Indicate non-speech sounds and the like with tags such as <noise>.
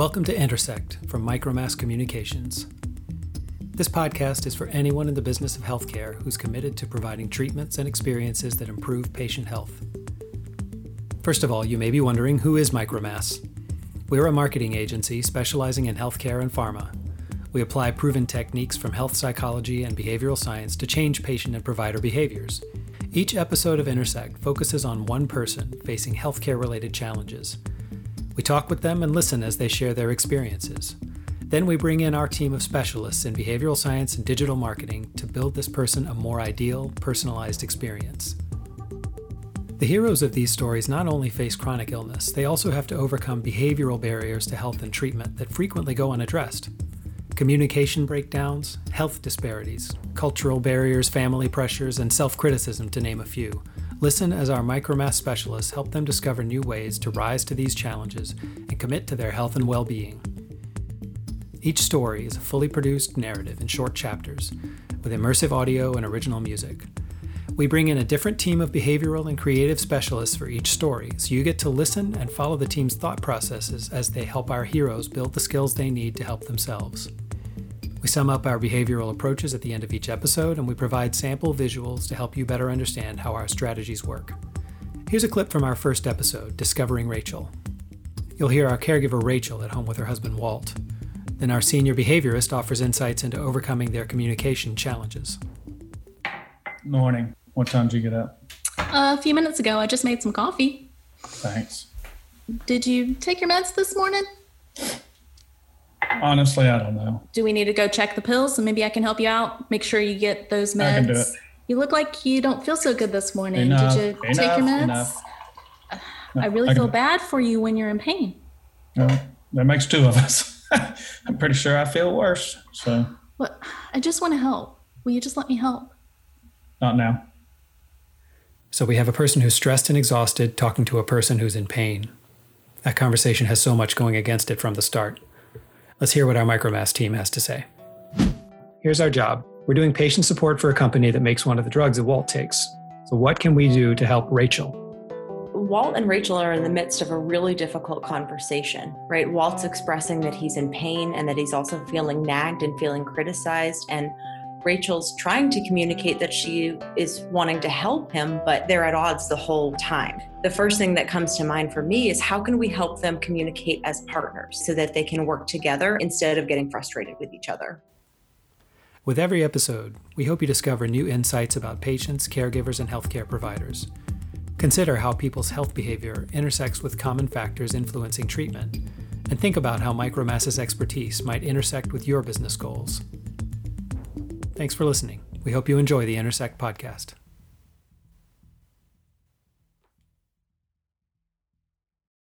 Welcome to Intersect from Micromass Communications. This podcast is for anyone in the business of healthcare who's committed to providing treatments and experiences that improve patient health. First of all, you may be wondering who is Micromass? We're a marketing agency specializing in healthcare and pharma. We apply proven techniques from health psychology and behavioral science to change patient and provider behaviors. Each episode of Intersect focuses on one person facing healthcare related challenges. We talk with them and listen as they share their experiences. Then we bring in our team of specialists in behavioral science and digital marketing to build this person a more ideal, personalized experience. The heroes of these stories not only face chronic illness, they also have to overcome behavioral barriers to health and treatment that frequently go unaddressed. Communication breakdowns, health disparities, cultural barriers, family pressures, and self criticism, to name a few, Listen as our micromass specialists help them discover new ways to rise to these challenges and commit to their health and well being. Each story is a fully produced narrative in short chapters with immersive audio and original music. We bring in a different team of behavioral and creative specialists for each story, so you get to listen and follow the team's thought processes as they help our heroes build the skills they need to help themselves. We sum up our behavioral approaches at the end of each episode, and we provide sample visuals to help you better understand how our strategies work. Here's a clip from our first episode, Discovering Rachel. You'll hear our caregiver Rachel at home with her husband Walt. Then our senior behaviorist offers insights into overcoming their communication challenges. Morning. What time did you get up? Uh, a few minutes ago, I just made some coffee. Thanks. Did you take your meds this morning? Honestly, I don't know. Do we need to go check the pills and maybe I can help you out? Make sure you get those meds. I can do it. You look like you don't feel so good this morning. Enough, Did you enough, take your meds? enough. I really I feel can- bad for you when you're in pain. Well, that makes two of us. <laughs> I'm pretty sure I feel worse. So, But I just want to help. Will you just let me help? not now. So we have a person who's stressed and exhausted talking to a person who's in pain. That conversation has so much going against it from the start. Let's hear what our Micromass team has to say. Here's our job. We're doing patient support for a company that makes one of the drugs that Walt takes. So what can we do to help Rachel? Walt and Rachel are in the midst of a really difficult conversation, right? Walt's expressing that he's in pain and that he's also feeling nagged and feeling criticized. And Rachel's trying to communicate that she is wanting to help him, but they're at odds the whole time. The first thing that comes to mind for me is how can we help them communicate as partners so that they can work together instead of getting frustrated with each other? With every episode, we hope you discover new insights about patients, caregivers, and healthcare providers. Consider how people's health behavior intersects with common factors influencing treatment, and think about how Micromass's expertise might intersect with your business goals. Thanks for listening. We hope you enjoy the Intersect podcast.